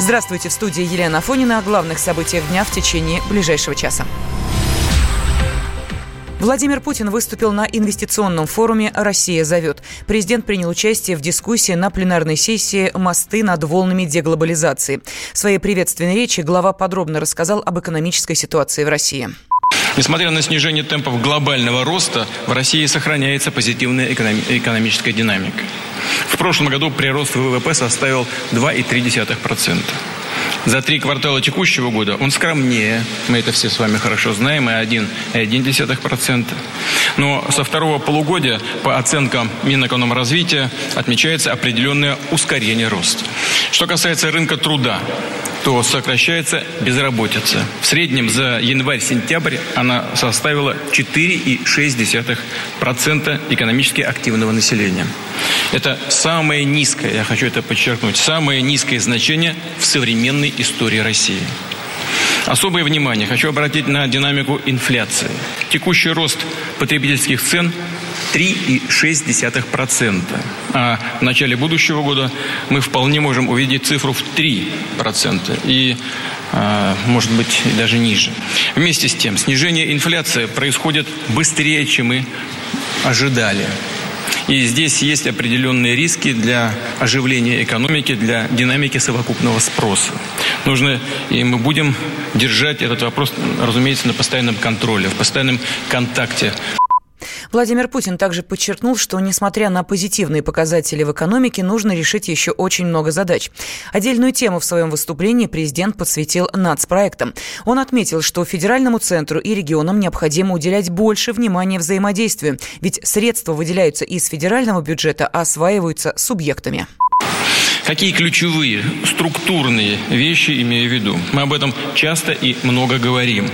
Здравствуйте, в студии Елена Афонина о главных событиях дня в течение ближайшего часа. Владимир Путин выступил на инвестиционном форуме «Россия зовет». Президент принял участие в дискуссии на пленарной сессии «Мосты над волнами деглобализации». В своей приветственной речи глава подробно рассказал об экономической ситуации в России. Несмотря на снижение темпов глобального роста, в России сохраняется позитивная экономическая динамика. В прошлом году прирост ВВП составил 2,3%. За три квартала текущего года он скромнее, мы это все с вами хорошо знаем, и 1,1%. Но со второго полугодия, по оценкам Минэкономразвития, отмечается определенное ускорение роста. Что касается рынка труда, то сокращается безработица. В среднем за январь-сентябрь она составила 4,6% экономически активного населения. Это самое низкое, я хочу это подчеркнуть, самое низкое значение в современной истории России. Особое внимание хочу обратить на динамику инфляции. Текущий рост потребительских цен 3,6%. А в начале будущего года мы вполне можем увидеть цифру в 3%. И а, может быть, даже ниже. Вместе с тем, снижение инфляции происходит быстрее, чем мы ожидали. И здесь есть определенные риски для оживления экономики, для динамики совокупного спроса. Нужно, и мы будем держать этот вопрос, разумеется, на постоянном контроле, в постоянном контакте Владимир Путин также подчеркнул, что, несмотря на позитивные показатели в экономике, нужно решить еще очень много задач. Отдельную тему в своем выступлении президент посвятил нацпроектам. Он отметил, что федеральному центру и регионам необходимо уделять больше внимания взаимодействию, ведь средства выделяются из федерального бюджета, а осваиваются субъектами. Какие ключевые структурные вещи имею в виду? Мы об этом часто и много говорим.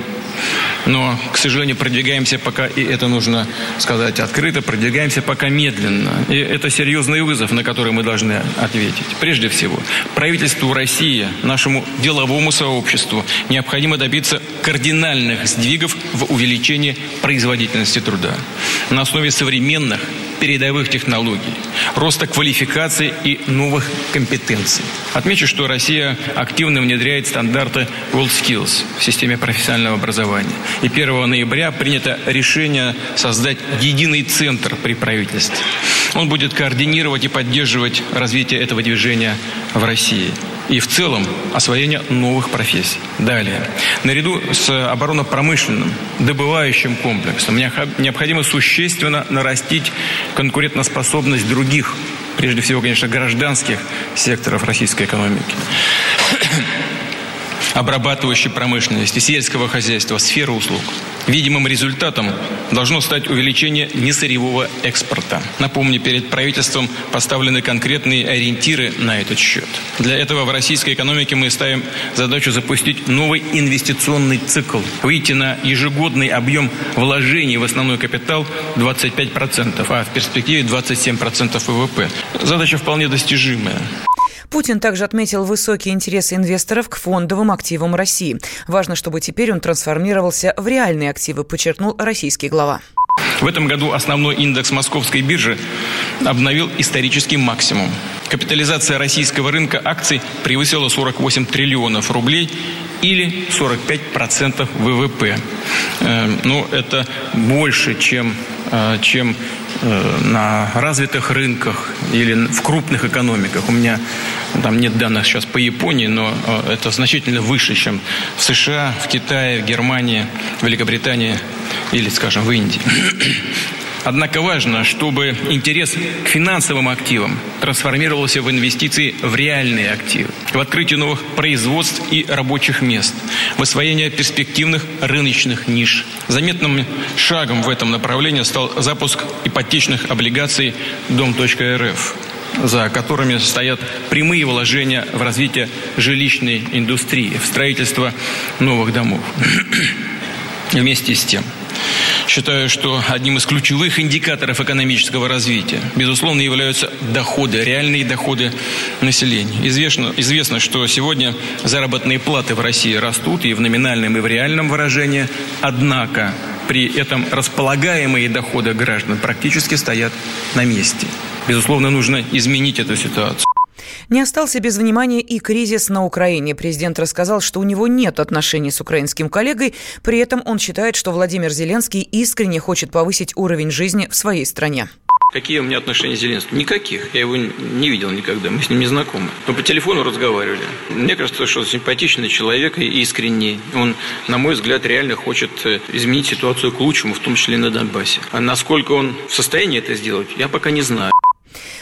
Но, к сожалению, продвигаемся пока, и это нужно сказать открыто, продвигаемся пока медленно. И это серьезный вызов, на который мы должны ответить. Прежде всего, правительству России, нашему деловому сообществу необходимо добиться кардинальных сдвигов в увеличении производительности труда на основе современных передовых технологий, роста квалификации и новых компетенций. Отмечу, что Россия активно внедряет стандарты WorldSkills в системе профессионального образования. И 1 ноября принято решение создать единый центр при правительстве. Он будет координировать и поддерживать развитие этого движения в России и в целом освоение новых профессий. Далее. Наряду с оборонно-промышленным, добывающим комплексом необходимо существенно нарастить конкурентоспособность других, прежде всего, конечно, гражданских секторов российской экономики обрабатывающей промышленности, сельского хозяйства, сферы услуг. Видимым результатом должно стать увеличение несырьевого экспорта. Напомню, перед правительством поставлены конкретные ориентиры на этот счет. Для этого в российской экономике мы ставим задачу запустить новый инвестиционный цикл, выйти на ежегодный объем вложений в основной капитал 25%, а в перспективе 27% ВВП. Задача вполне достижимая. Путин также отметил высокие интересы инвесторов к фондовым активам России. Важно, чтобы теперь он трансформировался в реальные активы, подчеркнул российский глава. В этом году основной индекс московской биржи обновил исторический максимум. Капитализация российского рынка акций превысила 48 триллионов рублей или 45% ВВП. Э, ну, это больше, чем, э, чем на развитых рынках или в крупных экономиках. У меня там нет данных сейчас по Японии, но это значительно выше, чем в США, в Китае, в Германии, в Великобритании или, скажем, в Индии. Однако важно, чтобы интерес к финансовым активам трансформировался в инвестиции в реальные активы, в открытие новых производств и рабочих мест, в освоение перспективных рыночных ниш. Заметным шагом в этом направлении стал запуск ипотечных облигаций «Дом.рф» за которыми стоят прямые вложения в развитие жилищной индустрии, в строительство новых домов. Вместе с тем – Считаю, что одним из ключевых индикаторов экономического развития, безусловно, являются доходы, реальные доходы населения. Известно, известно, что сегодня заработные платы в России растут и в номинальном, и в реальном выражении. Однако при этом располагаемые доходы граждан практически стоят на месте. Безусловно, нужно изменить эту ситуацию. Не остался без внимания и кризис на Украине. Президент рассказал, что у него нет отношений с украинским коллегой. При этом он считает, что Владимир Зеленский искренне хочет повысить уровень жизни в своей стране. Какие у меня отношения с Зеленским? Никаких. Я его не видел никогда. Мы с ним не знакомы. Мы по телефону разговаривали. Мне кажется, что симпатичный человек и искренний. Он, на мой взгляд, реально хочет э, изменить ситуацию к лучшему, в том числе и на Донбассе. А насколько он в состоянии это сделать, я пока не знаю.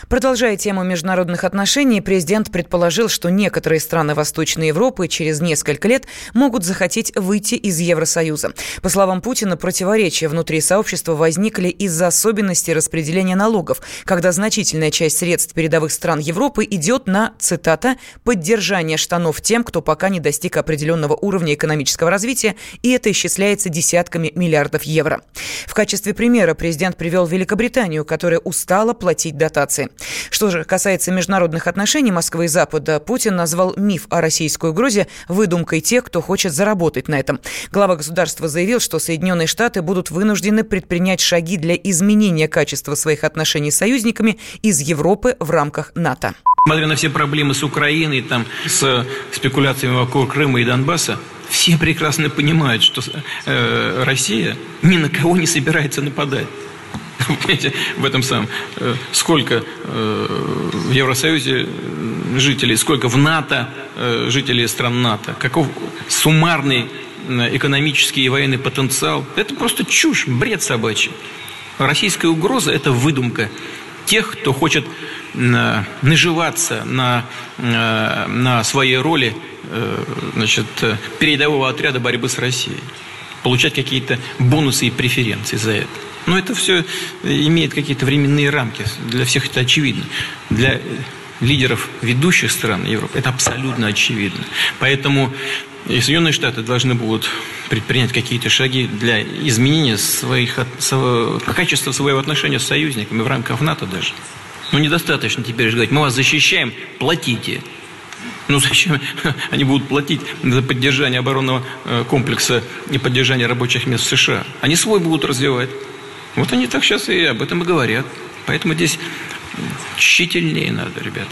Продолжая тему международных отношений, президент предположил, что некоторые страны Восточной Европы через несколько лет могут захотеть выйти из Евросоюза. По словам Путина, противоречия внутри сообщества возникли из-за особенностей распределения налогов, когда значительная часть средств передовых стран Европы идет на, цитата, «поддержание штанов тем, кто пока не достиг определенного уровня экономического развития, и это исчисляется десятками миллиардов евро». В качестве примера президент привел Великобританию, которая устала платить дотации. Что же касается международных отношений Москвы и Запада, Путин назвал миф о российской угрозе выдумкой тех, кто хочет заработать на этом. Глава государства заявил, что Соединенные Штаты будут вынуждены предпринять шаги для изменения качества своих отношений с союзниками из Европы в рамках НАТО. Несмотря на все проблемы с Украиной, там, с спекуляциями вокруг Крыма и Донбасса, все прекрасно понимают, что э, Россия ни на кого не собирается нападать. В этом самом. Э, сколько э, в Евросоюзе жителей, сколько в НАТО э, жителей стран НАТО, каков суммарный экономический и военный потенциал. Это просто чушь, бред собачий. Российская угроза – это выдумка тех, кто хочет наживаться на, на своей роли значит, передового отряда борьбы с Россией, получать какие-то бонусы и преференции за это. Но это все имеет какие-то временные рамки. Для всех это очевидно. Для лидеров ведущих стран Европы это абсолютно очевидно. Поэтому и Соединенные Штаты должны будут предпринять какие-то шаги для изменения своих, своего, качества своего отношения с союзниками в рамках НАТО даже. Ну, недостаточно теперь же говорить, мы вас защищаем, платите. Ну, зачем они будут платить за поддержание оборонного э, комплекса и поддержание рабочих мест в США? Они свой будут развивать. Вот они так сейчас и об этом и говорят. Поэтому здесь тщательнее надо, ребята.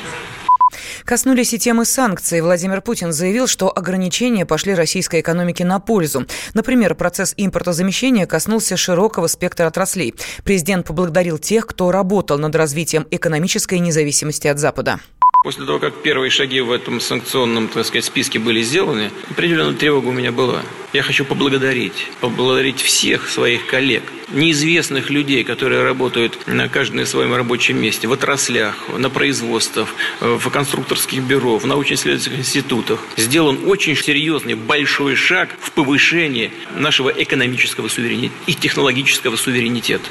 Коснулись и темы санкций. Владимир Путин заявил, что ограничения пошли российской экономике на пользу. Например, процесс импортозамещения коснулся широкого спектра отраслей. Президент поблагодарил тех, кто работал над развитием экономической независимости от Запада. После того, как первые шаги в этом санкционном, так сказать, списке были сделаны, определенная тревога у меня была. Я хочу поблагодарить, поблагодарить всех своих коллег, неизвестных людей, которые работают на каждом на своем рабочем месте, в отраслях, на производствах, в конструкторских бюро, в научно-исследовательских институтах. Сделан очень серьезный, большой шаг в повышении нашего экономического суверенитета и технологического суверенитета.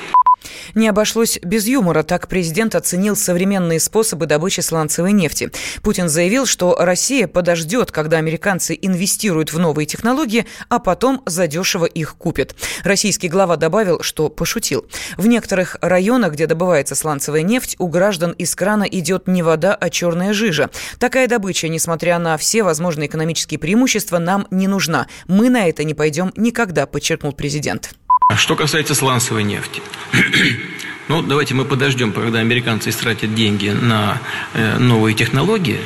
Не обошлось без юмора. Так президент оценил современные способы добычи сланцевой нефти. Путин заявил, что Россия подождет, когда американцы инвестируют в новые технологии, а потом задешево их купит. Российский глава добавил, что пошутил. В некоторых районах, где добывается сланцевая нефть, у граждан из крана идет не вода, а черная жижа. Такая добыча, несмотря на все возможные экономические преимущества, нам не нужна. Мы на это не пойдем никогда, подчеркнул президент. А что касается сланцевой нефти, ну, давайте мы подождем, когда американцы истратят деньги на э, новые технологии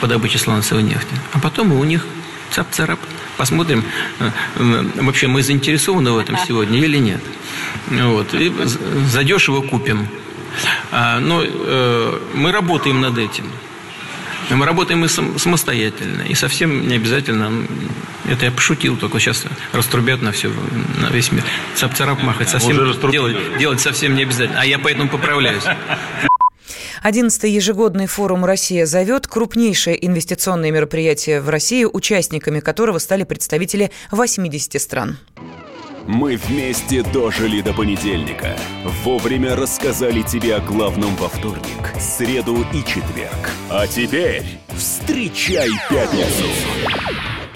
по добыче сланцевой нефти, а потом у них цап-царап. Посмотрим, э, э, вообще мы заинтересованы в этом сегодня или нет. Вот. И задешево купим. А, но э, мы работаем над этим. Мы работаем и самостоятельно, и совсем не обязательно, это я пошутил, только сейчас раструбят на все, на весь мир. Цап-царап махать совсем делать, делать совсем не обязательно, а я поэтому поправляюсь. Одиннадцатый ежегодный форум «Россия зовет» – крупнейшее инвестиционное мероприятие в России, участниками которого стали представители 80 стран. Мы вместе дожили до понедельника. Вовремя рассказали тебе о главном во вторник, среду и четверг. А теперь встречай пятницу!